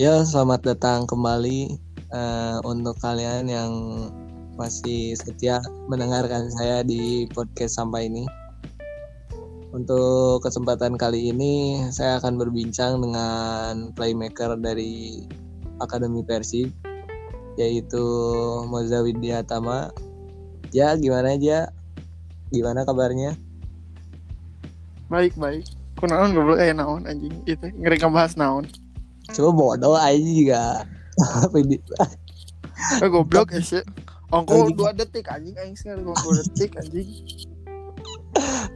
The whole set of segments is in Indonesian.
Ya, selamat datang kembali uh, untuk kalian yang masih setia mendengarkan saya di podcast sampah ini. Untuk kesempatan kali ini, saya akan berbincang dengan playmaker dari Akademi Persib, yaitu Moza Widyatama. Ya, gimana aja? Gimana kabarnya? Baik, baik. Kunaon goblok eh naon anjing itu ngeri ngebahas naon. Coba bodoh aja juga. eh goblok ya sih. Ongko dua detik anjing aing sekali dua detik anjing.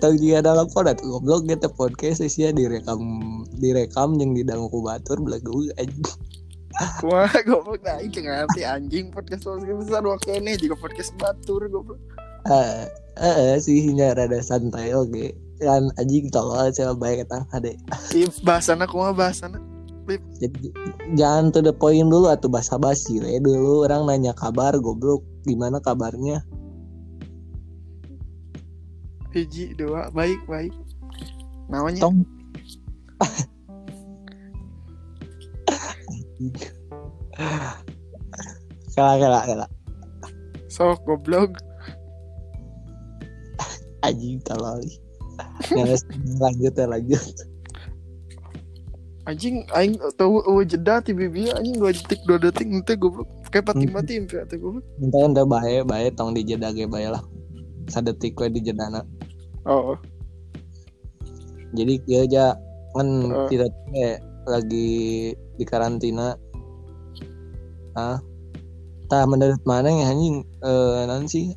Tahu juga dalam podat goblok kita podcast sih ya direkam direkam yang didangu ku batur belagu anjing. Wah, goblok nah itu ngerti anjing podcast podcast besar dua kene juga podcast batur goblok. Eh, eh sih rada santai oke. Kan anjing tolol coba baik kata ade. Iya, bahasana kumaha bahasana? Jadi jangan to the point dulu atau basa basi we dulu orang nanya kabar goblok. Gimana kabarnya? Hiji dua baik baik. Namanya? Tong. Kala kala kala sok goblok. Anjing kalau lanjut ya lanjut anjing aing tahu oh, jeda ti bibi anjing dua detik dua detik nanti goblok. Kayak pati mati impi atuh goblok. Ente ente bae bae tong di jeda ge bae lah. Sadetik we di jedana oh jadi dia aja kan Uh. tidak eh, lagi di karantina. Ah. Tah menurut mana ya anjing? Eh non sih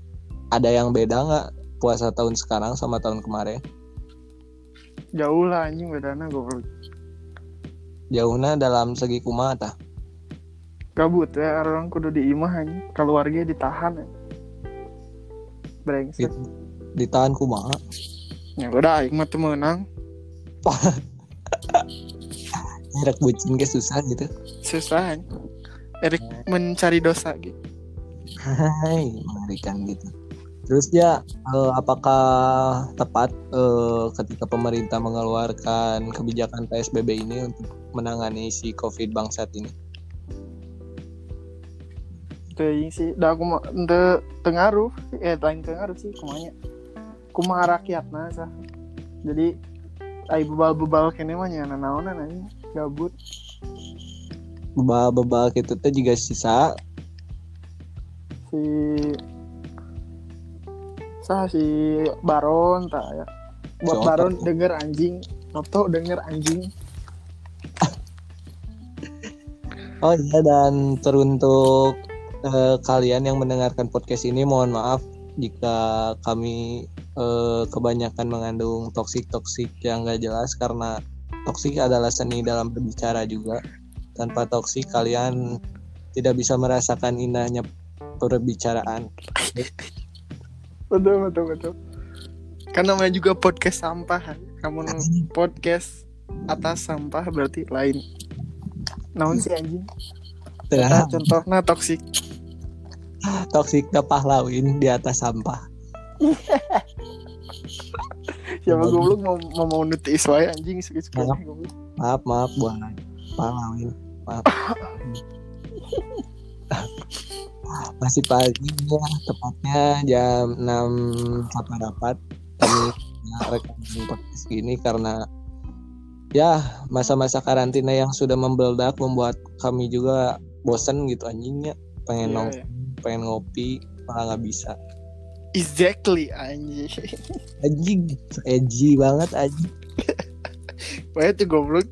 ada yang beda nggak puasa tahun sekarang sama tahun kemarin? Jauh lah anjing bedana goblok jauhnya dalam segi kumaha tah. Gabut ya orang kudu di imah anjing. Keluarga ditahan ya. Brengsek. Di- ditahan kumaha ya udah aing mah teu meunang. Rek bucin ke susah gitu. Susah. Erik mencari dosa gitu. Hai, mengerikan gitu. Terus ya, eh, apakah tepat eh, ketika pemerintah mengeluarkan kebijakan PSBB ini untuk menangani si COVID bangsat ini? Teuing sih. Da aku mah teu teu ngaruh eh lain teu ngaruh sih kumanya. Kumaha rakyatna sah. Jadi ai bebal-bebal kene mah nya naonan anjing. Gabut. Bebal-bebal gitu teh juga sisa. Si sah si Baron tak ya buat Siapa? Baron denger anjing Noto denger anjing Oh iya dan teruntuk eh, kalian yang mendengarkan podcast ini mohon maaf jika kami eh, kebanyakan mengandung toksik-toksik yang gak jelas karena toksik adalah seni dalam berbicara juga. Tanpa toksik kalian tidak bisa merasakan indahnya perbicaraan. betul betul betul kan namanya juga podcast sampah kamu podcast atas sampah berarti lain naon sih anjing Tengah Nah, contohnya toksik toksik ke pahlawin di atas sampah. siapa goblok mau mau mau nutis wae anjing suka-suka Maaf. Maaf maaf buat pahlawin. Maaf. Masih pagi ya, tepatnya jam 6 sampai dapat kami rekaman podcast ini karena ya masa-masa karantina yang sudah membeledak membuat kami juga bosen gitu anjingnya pengen Iya, nong iya. pengen ngopi malah nggak bisa. Exactly anjing. Anjing edgy banget anjing. Wae tuh goblok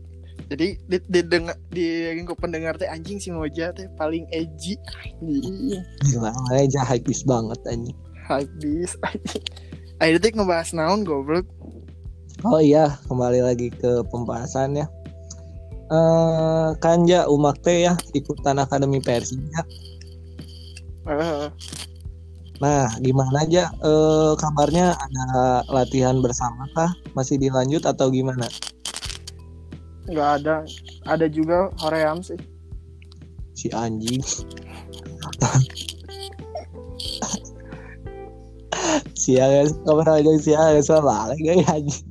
jadi di di dengar di lingkup pendengar teh anjing si Moja teh paling edgy anjing gila aja hypebeast banget anjing hype bis anjing Ayo detik ngebahas naon goblok Oh iya, kembali lagi ke pembahasan ya. Eh Kanja Umak teh ya ikutan Akademi Persib ya. Eh, Nah, gimana aja eh kabarnya ada latihan bersama kah? Masih dilanjut atau gimana? Nggak ada ada juga Hoream sih Si anjing. Siang kabar aja siang sama lagi anjing.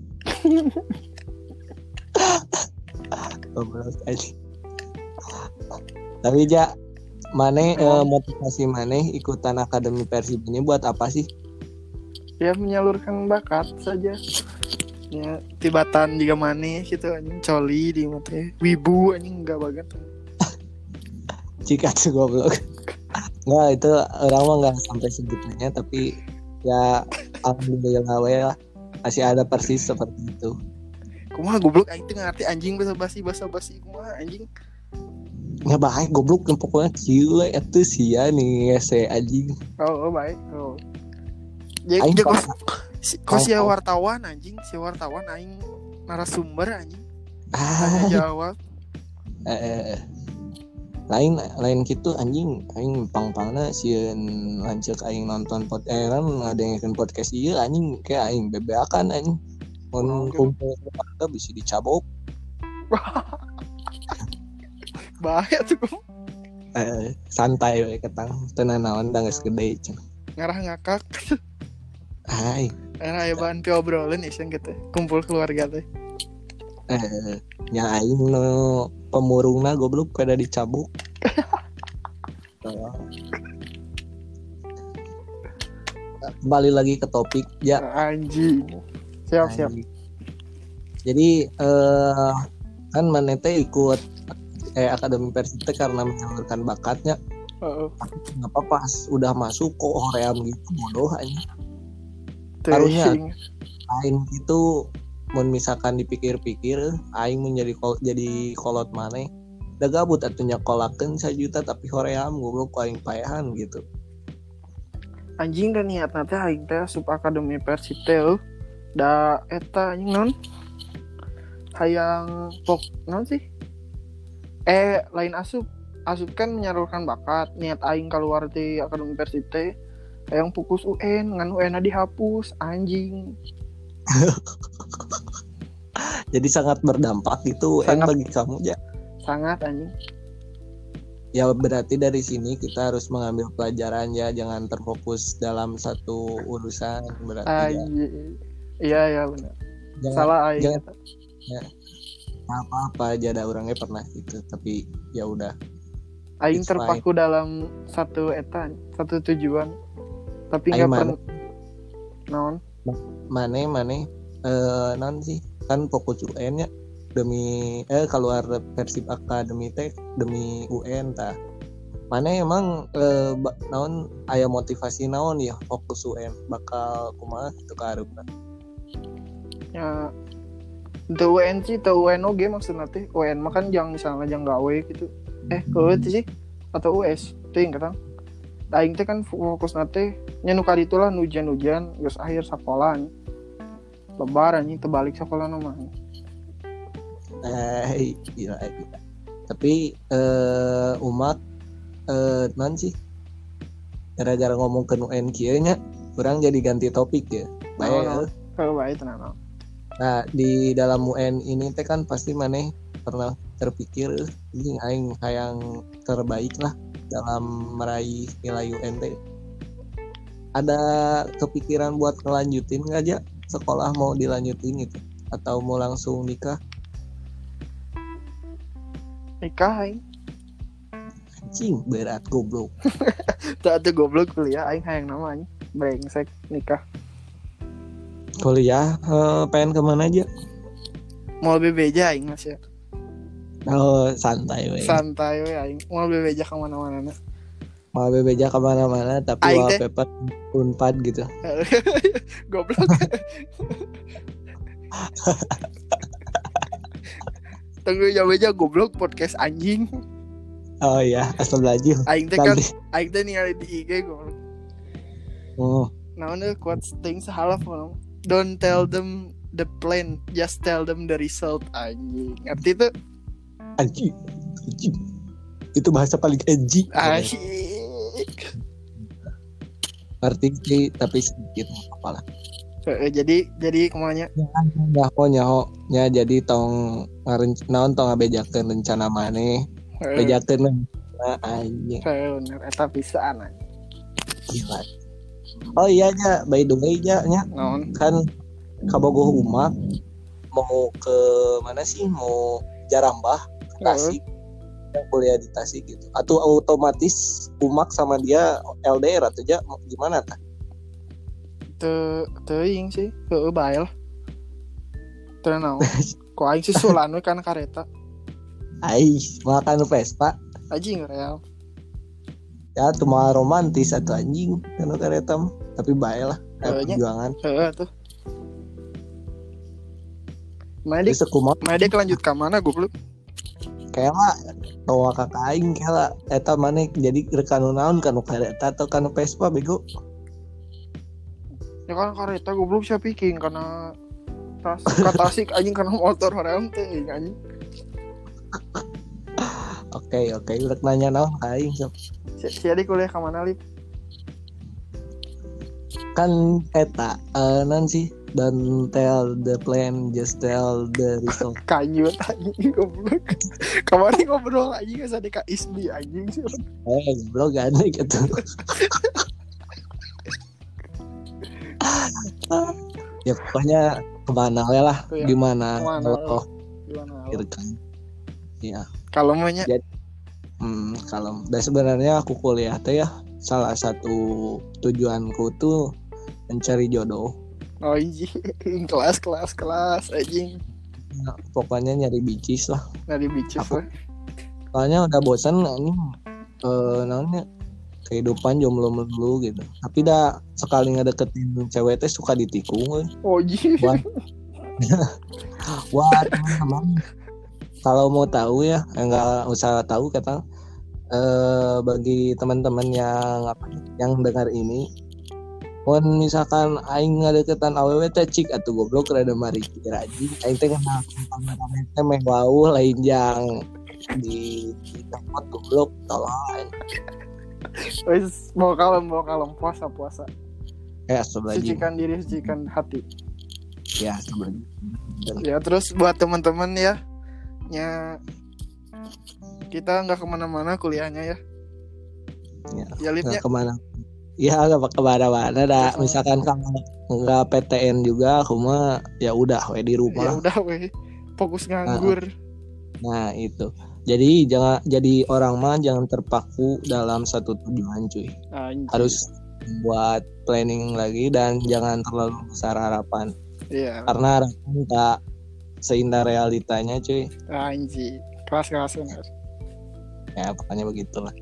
Goblok anjing. Tapi ja Mane eh, motivasi Mane ikutan akademi Persib ini buat apa sih? ya menyalurkan bakat saja ya tibatan juga manis gitu anjing coli di mata wibu anjing enggak banget Jika tuh goblok. Nggak itu orang mah nggak sampai segitunya tapi ya alhamdulillah we lah masih ada persis seperti itu. kumaha goblok aing teu ngerti anjing basa basi basa basi kumaha anjing Nggak baik goblok yang pokoknya we itu sia nih se anjing. oh, oh baik oh jadi ya. Si, kos si wartawan anjing? Si wartawan aing narasumber anjing. Ah, tanya jawab eh, lain lain gitu anjing. Aing pang-pangna sieun lanceuk aing nonton pod eh kan ngadengekeun podcast ieu anjing. Kayak aing bebeakan anjing. Mun kumpul keluarga bisa dicabok. Bahaya tuh eh, santai we ketang. Tenan naon da geus gede cenah. ngarah ngakak Hai era aya bahan piobrolan ya sih gitu kumpul keluarga teh eh nya aing nu pemurungna goblok pada dicabuk Oh. kembali lagi ke topik ya anjing siap siap Anjing. Jadi eh kan Manete ikut eh akademi Persib teh karena menyalurkan bakatnya. oh, Kenapa pas udah masuk kok hoream gitu bodoh aja. Teh Karunya. sing. Lain gitu mun misalkan dipikir-pikir aing menjadi kol jadi kolot maneh. Da gabut atunya kolakeun juta tapi hoream goblok ku aing paehan gitu. anjing dan niat nanti aing teh sub akademi persib teh eueuh. da eta anjing non hayang pok non sih eh lain asup asup kan menyalurkan bakat niat aing keluar di akademi persib teh hayang fokus UN ngan UN dihapus anjing Jadi sangat berdampak itu UN Sangat. bagi kamu ya. sangat anjing Ya berarti dari sini kita harus mengambil pelajaran ya, jangan terfokus dalam satu urusan berarti ya. anjing iya iya benar Jangan salah aing jangan- eta. apa-apa aja ada orangnya pernah gitu, tapi ya udah. aing terpaku dalam satu eta satu tujuan tapi nggak mana? pernah. Non. Mane mane. Eh non sih. Kan fokus UN ya. Demi eh keluar Persib Akademi teh demi UN tah. Mana emang eh, ba- naon aya motivasi naon ya fokus UN bakal kumaha ka hareup ya the UN sih the UN oge maksudnya teh. UN mah kan jangan misalnya jangan gawe gitu. Eh gawe teh sih. Atau US ting kan aing teh kan fokus nate nya nu kali itulah hujan-hujan geus akhir sekolah lebaran nih terbalik sekolah nama Eh, gila, gila. Tapi eh umat eh non sih gara-gara ngomong ke UN kieu nya kurang jadi ganti topik ya. Naon, eh. kalau baik tenang. Nah, di dalam UN ini teh kan pasti maneh pernah terpikir ini aing hayang terbaik lah dalam meraih nilai UN teh. Ada kepikiran buat ngelanjutin nggak aja sekolah mau dilanjutin gitu atau mau langsung nikah? nikah aing Anjing berat goblok. tak ada goblok kuliah aing hayang nama aing brengsek nikah Kuliah eh, pengen ke mana aja? mau bebeja aing mas ya Oh santai weh. santai we aing mau bebeja ke mana-mana nah. Mau bebeja ke mana-mana tapi Aing wallpaper unpad gitu. goblok tunggu ya beja goblok podcast anjing Oh iya, asal belajar. aing teh kan aing teh ningali di IG goblok Oh, naon deui quotes ting sahalaf ngomong don't tell them the plan just tell them the result anjing ngerti tuh anjing. Anjing. Itu bahasa paling edgy. asyik Ngerti tapi sedikit nggak apa lah. Heeh, jadi jadi ke mana Ya ho nyaho nya jadi tong naon tong ngabejakeun rencana maneh. Bejakeun rencana anjing. bener eta pisan. Gila. Oh iya nya, by the way nya nya naon kan kabogoh umak mau ke mana sih mau jarambah Tasik yang kuliah di Tasik gitu. Atau otomatis umak sama dia LDR atau aja gimana tah te teing sih ke teu naon ku aing sih sulan we kana kareta? Ai, makan Vespa. Anjing real. Ya tuh mah romantis atau anjing kan kereta mah. tapi baik lah Kayaknya. perjuangan. Heeh tuh Main jadi dik, sekumah main dik lanjut ke mana goblok? Lah tawa kakak aing lah eta mana jadi rekan naon kan kereta atau kan Vespa bego Ya kan kareta goblok siapa piking karena tas ka tasik anjing karena motor hoream teh anjing. oke oke udah nanya naon aing sok. Si, adik kuliah ke mana lip? kan eta eh non sih don't tell the plan just tell the result Kanyut anjing goblok. Kemarin ngobrol anjing sama Kak Isbi anjing sih. eh bro gane gitu ya pokoknya ke mana we lah ya, gimana ke mana, kalau Gimana? kan ya Kalau maunya Hmm, kalau dan sebenarnya aku kuliah teh ya salah satu tujuanku tuh mencari jodoh. Oh anjing kelas kelas kelas anjing Nah, pokoknya nyari bicis lah. dari bicis lah. Soalnya udah bosan ini eh namanya kehidupan jomblo melulu gitu. Tapi dah sekali ngedeketin cewek teh suka ditikung. Oh anjing. Wah, wah teman-teman kalau mau tahu ya enggak usah tahu kata eh bagi teman-teman yang apa yang dengar ini Mun misalkan aing ngadeketan awewe teh cik atuh goblok rada mari kira anjing aing teh kenal kamera teh meh wau lain jang di tempat goblok tolong Wes mau kalem mau kalem puasa puasa. eh sebelah Sucikan diri sucikan hati. ya sebelah Ya terus buat teman-teman ya, nya kita nggak ke mana-mana kuliahnya ya. Ya, Ya Lip ya. ke mana ya nggak ke mana-mana dah Nggak misalkan kamu nggak PTN juga aku mah ya udah we di Ya rumah udah weh. Fokus nganggur. nah itu jadi jangan jadi orang mah jangan terpaku dalam satu tujuan cuy Anjing. harus buat planning lagi dan jangan terlalu besar harapan Iya. karena harapan tak seindah realitanya cuy Anjing. Kelas kelas kelas. ya pokoknya begitulah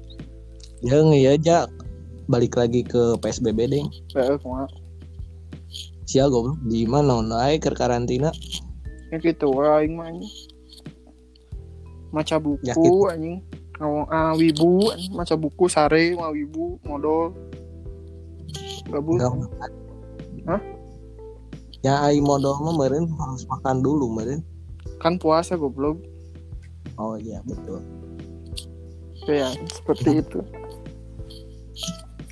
yang ya aja balik lagi ke PSBB deh Eh, kumaha. sia goblok di mana naik ke karantina Ya gitu aing mah anjing. Maca buku Ya, gitu. anjing. Ngomong ah wibu anjing. maca buku sare mah wibu modal. Gabut. Enggak. Hah? Ya ai modal mah meureun harus makan dulu meureun. Kan puasa goblok. Oh iya betul. Ya, seperti itu.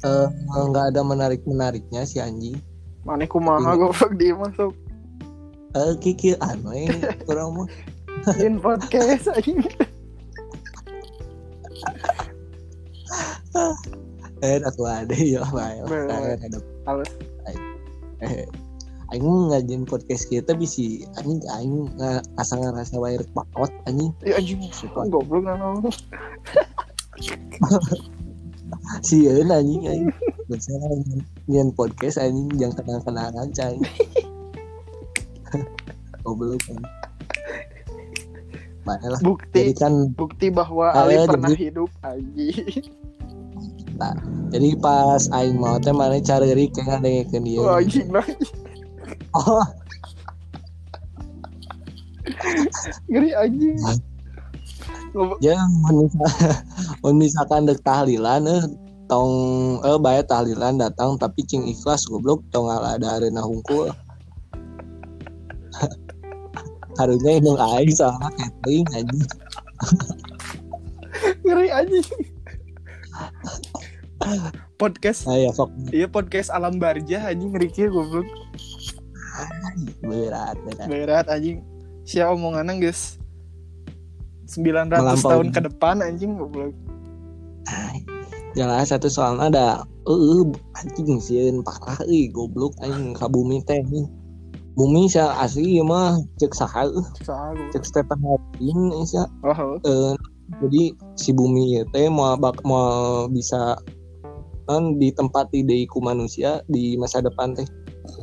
Eh enggak ada menarik-menariknya si anjing. Mana kumaha goblok dia masuk Eh kiki anu ini kurang mah. in podcast anjing. Eh aku ada ya bae. Ada Halus. eh aing ngajin podcast kita bisi anjing aing asa ngarasa wae rek pakot anjing. Ya anjing. Goblok nana. Sieun anjing aing. Biasanya nyen podcast anjing jangan kenal-kenalan cai. Goblok anjing. Bae lah. Jadi Bukti kan bukti bahwa Ali jadi- pernah hidup anjing. jadi pas aing mau teh mana cari kayak ngadengekeun dia. Oh, anjing. Oh, Ngeri anjing. Ya misalkan, dek tahlilan eh tong eh bae tahlilan datang tapi cing ikhlas goblok tong ada arena hungkul. Harusnya indung aing soalnya catering anjing. Ngeri anjing. Podcast Nah, ya sok Iya podcast alam barja anjing ngeri kieu goblok. berat berat. Berat anjing. Sia omonganna geus 900 Melampaui. tahun ke depan anjing goblok. Jangan satu soalnya ada eh anjing sieun parah euy goblok anjing ka bumi teh nih. Bumi sa asli ieu mah cek saha euy goblok. cek Stephen Hawking sia Oh, eh jadi si bumi ya teh mau bak mau bisa kan ditempati deui ku manusia di masa depan teh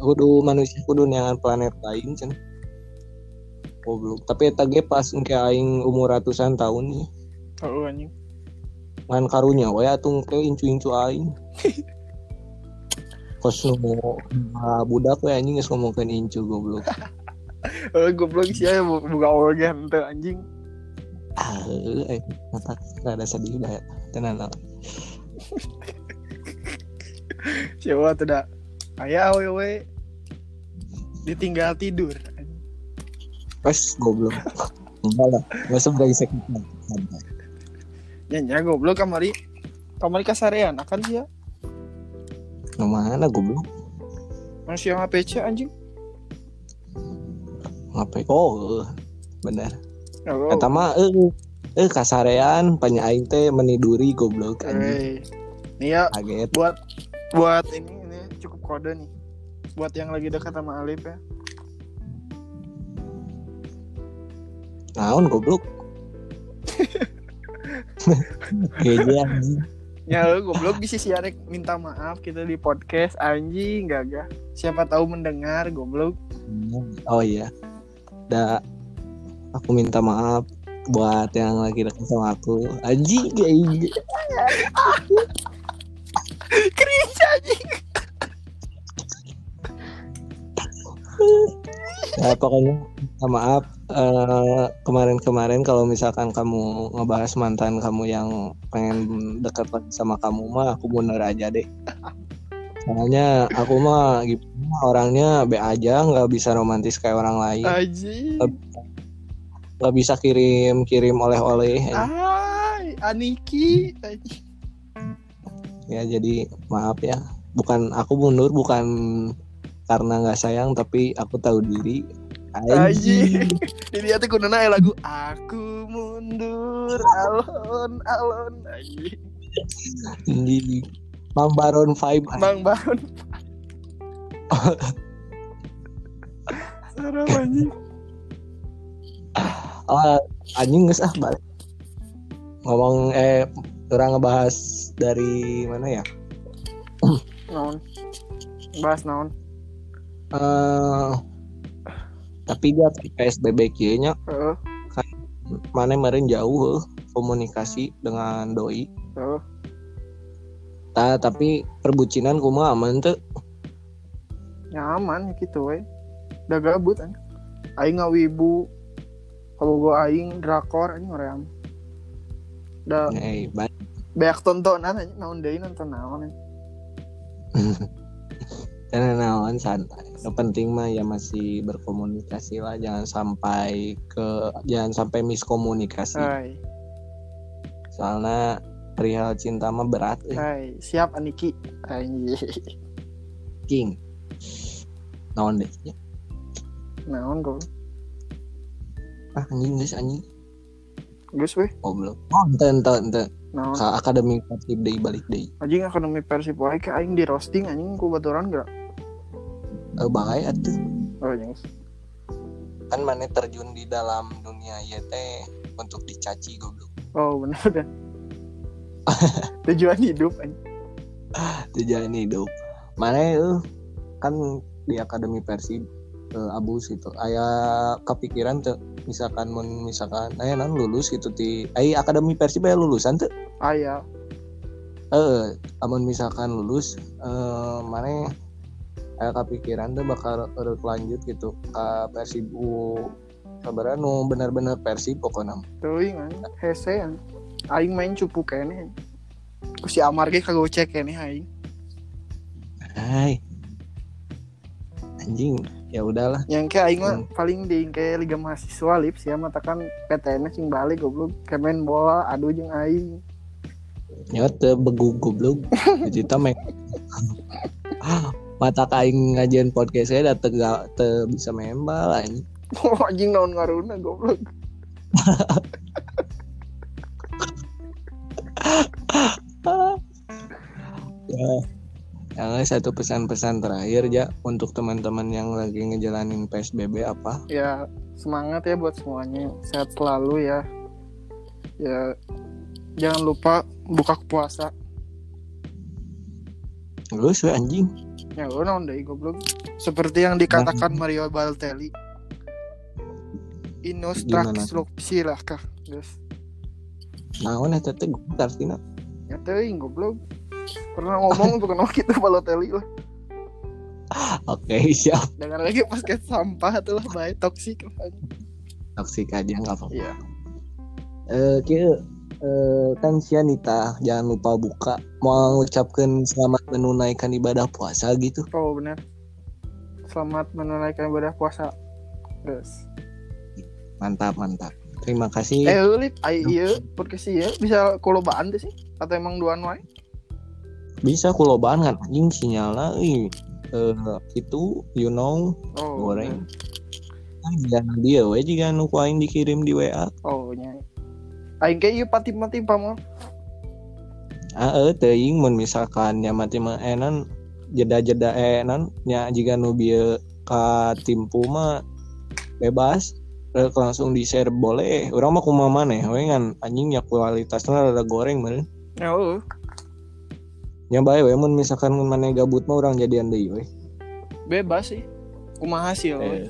kudu manusia kudu neangan planet lain cen goblok. Tapi eta ge pas engke aing umur ratusan tahun nih. Oh anjing. Ngan karunya we atuh ke incu-incu aing. Kos nu ah, budak we anjing geus ngomongkeun incu goblok. Oh goblok sih ya buka organ teh anjing. Ah eh mata rada sedih banget tenan lah. siapa tuh dah? Ayah awewe ditinggal tidur Wes goblok. Enggak lah nggak sebrengsek ya goblok kamari kamari kasarean akan dia. Nah, mana goblok? Masih yang HPC anjing. Ngapain oh bener oh, Eta mah eh eh kasarean penyaing teh meniduri goblok anjing. Hey. nih ya Kaget. buat buat ini ini cukup kode nih. Buat yang lagi dekat sama Alif ya Naon goblok. Geje anjing. ya lu goblok bisa sih Arek minta maaf kita di podcast anjing gagah siapa tahu mendengar goblok Oh iya. Da aku minta maaf buat yang lagi dekat sama aku. Anjing anjing. cringe anjing Ya pokoknya minta maaf eh, kemarin-kemarin kalau misalkan kamu ngebahas mantan kamu yang pengen dekat lagi sama kamu mah aku mundur aja deh. Soalnya aku mah gimana orangnya be aja nggak bisa romantis kayak orang lain. Nggak bisa. Kirim kirim oleh-oleh. Ay, Aniki. Ya jadi maaf ya. Bukan aku mundur bukan karena nggak sayang tapi aku tahu diri Anjing. Jadi hati kunana aya lagu Aku mundur alon alon anjing. di Mang Baron vibe Bang Baron. Sarap anjing. oh, anjing geus ah balik ngomong eh orang ngebahas dari mana ya Naon? Bahas naon? eh tapi dia PSBB kieu nya Heeh. mana kemarin jauh heuh, komunikasi dengan doi Heeh. Tah, tapi perbucinan kumaha aman tuh Nyaman gitu we. Udah gabut kan. Aing ngawibu. Kalau gua aing drakor anjing hoream. Udah eh ba- banyak tontonan anjing naon deui nonton naon. karena naon santai yang penting mah ya masih berkomunikasi lah jangan sampai ke jangan sampai miskomunikasi Hai, soalnya perihal cinta mah berat eh. hai, siap Aniki. King naon deh ya. Naon gua. ah anjing guys anjing Gus weh. goblok oh ente ente ente Naon? ka akademi persib deui balik deui Anjing ekonomi Persib wae ke aing di roasting anjing ku baturan gerak. eh bahaya atuh Oh, anjing. kan mana terjun di dalam dunia teh untuk dicaci goblok Oh, bener dah. Tujuan hidup anjing. tujuan hidup mana eh kan di akademi persib eh, abus gitu aya kepikiran tuh misalkan mun misalkan aya non lulus gitu di aya akademi persib aya lulusan tuh Aya. eh amun misalkan lulus eh mana aya kepikiran tuh bakal urut lanjut gitu ke persib U sabar nu bener-bener persib pokoknya Teuing. Hese anjing. Aing main cupu kene. Ku si Amar ge kagak cek kene aing. hai anjing ya udahlah Yang ke aing mah Hmm. paling di ke liga mahasiswa lip sih matakan PTN sing balik goblok ke main bola aduh jeung aing. ya teu begu goblok kita mek mata kaing ngajian podcast saya dateng gak te bisa membal anjing Oh, anjing naon ngaruna goblok. ya yang satu pesan-pesan terakhir ya untuk teman-teman yang lagi ngejalanin PSBB apa Ya, semangat ya buat semuanya. Sehat selalu ya. ya jangan lupa buka puasa Lu sih anjing. ya lu naon deui goblok seperti yang dikatakan Mario Balotelli Inostraksi lah kah guys Naon eta teh gue artina. ya teuing goblok pernah ngomong bukan waktu itu Balotelli lah Oke, siap. dengan lagi pas ke sampah tuh lah baik toksik Toksik aja nggak apa-apa. iya Eh, kia eh, kan Sianita jangan lupa buka mau ucapkan selamat menunaikan ibadah puasa gitu. oh benar selamat menunaikan ibadah puasa guys Mantap, mantap. Terima kasih. eh lip ai iya podcast iya bisa kolobaan tuh sih atau emang duaan wae Bisa kulobaan kan? Anjing sinyalnya ih. Eh, itu you know oh goreng. Kan jangan dia we jika nu ku aing dikirim di WA. oh nya aing kayak iya pati-pati pamor Ah, eh, teuing mun misalkan nya mati mah enan jeda-jeda enan nya jika nu bieu ka timpu mah bebas. Rek langsung di share boleh. Orang mah kumaha maneh we ngan. Anjing ya kualitasnya rada goreng meureun. Oh nya bae we mun misalkan maneh gabut mah urang jadian deui we bebas sih. Kumaha hasil eh.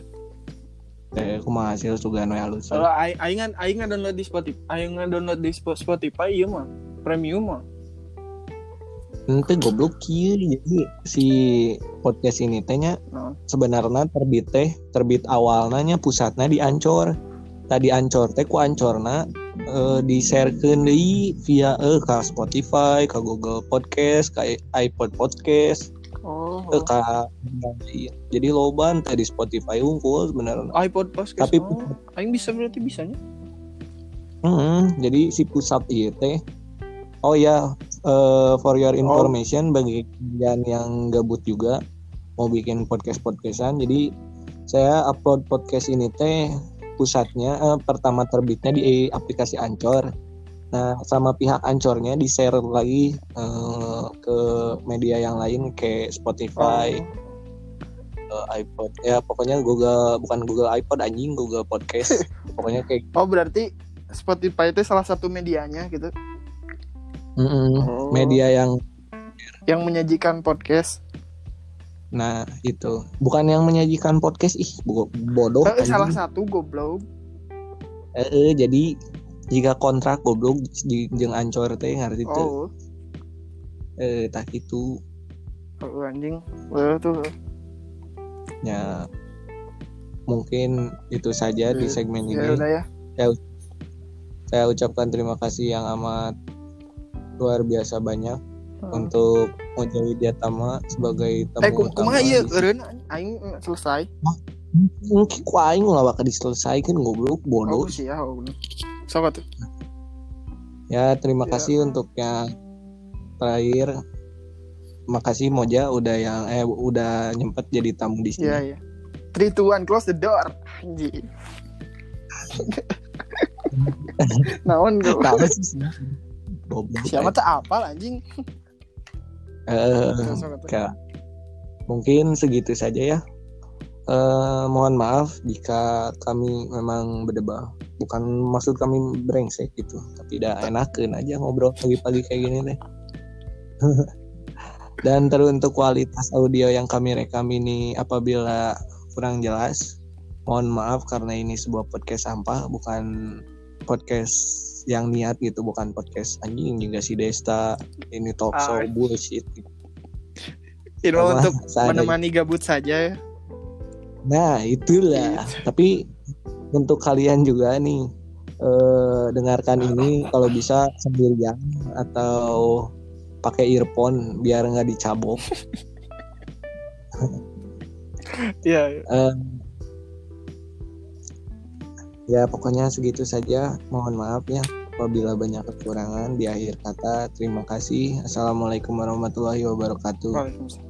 eh kumaha hasil sugan we halus we. kalau aing aing download di Spotify aing download di Spo- Spotify iya mah. Premium mah. Ente goblok kieu jadi si podcast ini teh nya Naon? sebenarnya terbit teh terbit awalnya nya pusatnya di Ancor. Tadi Ancor teh ku Ancorna eh, di deui via eh ka Spotify, ka Google Podcast, ka iPod Podcast, oh. Eh, ka jadi loban teh di Spotify unggul sebenarnya. iPod podcast Tapi oh. aing bisa berarti bisanya? Hmm, jadi si pusat ieu teh. Oh ya, eh, for your information bagi kalian yang gabut juga mau bikin podcast podcastan, jadi saya upload podcast ini teh pusatnya eh, pertama terbitnya di aplikasi Ancor. Nah, sama pihak Ancornya di share lagi eh, ke media yang lain kayak Spotify, eh, iPod. Ya pokoknya Google bukan Google iPod anjing, Google Podcast. pokoknya kayak oh berarti Spotify itu salah satu medianya gitu mm-mm, Oh. media yang yang menyajikan podcast Nah itu. Bukan yang menyajikan podcast ih bo- bodoh. Eh, salah satu goblok. Eh, eh, jadi jika kontrak goblok di jeung ancor teh ngerti itu. oh. Eh tak itu. Oh, anjing. Oh, tuh. Ya mungkin itu saja di Eh, segmen ya ini. udah ya Saya ucapkan terima kasih yang amat luar biasa banyak Hmm. untuk Mojawi Diatama sebagai tamu eh kumaha ieu di- eureun aing selesai Mungkin ku aing lah bakal diselesaikan goblok bodoh. oh sih ya oh bener sok tuh Ya, terima Ya. kasih untuk yang terakhir. Makasih Moja udah yang eh udah nyempet jadi tamu di sini. iya iya three two one close the door anjing naon gue Tahu sih sih. Siapa tuh apal anjing Atuh. Kak. mungkin segitu saja ya. Eh, mohon maaf jika kami memang berdebah. Bukan maksud kami brengsek gitu, tapi dah enakan aja ngobrol pagi-pagi kayak gini deh. Dan teruntuk kualitas audio yang kami rekam ini apabila kurang jelas, mohon maaf karena ini sebuah podcast sampah, bukan podcast yang niat gitu, bukan podcast anjing juga si Desta ini talk show Ah. bullshit. ini Sama untuk menemani gabut saja ya Nah, itulah. Tapi untuk kalian juga nih eh, dengarkan ini kalau bisa sendirian atau pakai earphone biar nggak dicabok. iya iya. Eh, ya pokoknya segitu saja. Mohon maaf ya apabila banyak kekurangan di akhir kata. Terima kasih. Assalamualaikum warahmatullahi wabarakatuh. Waalaikumsalam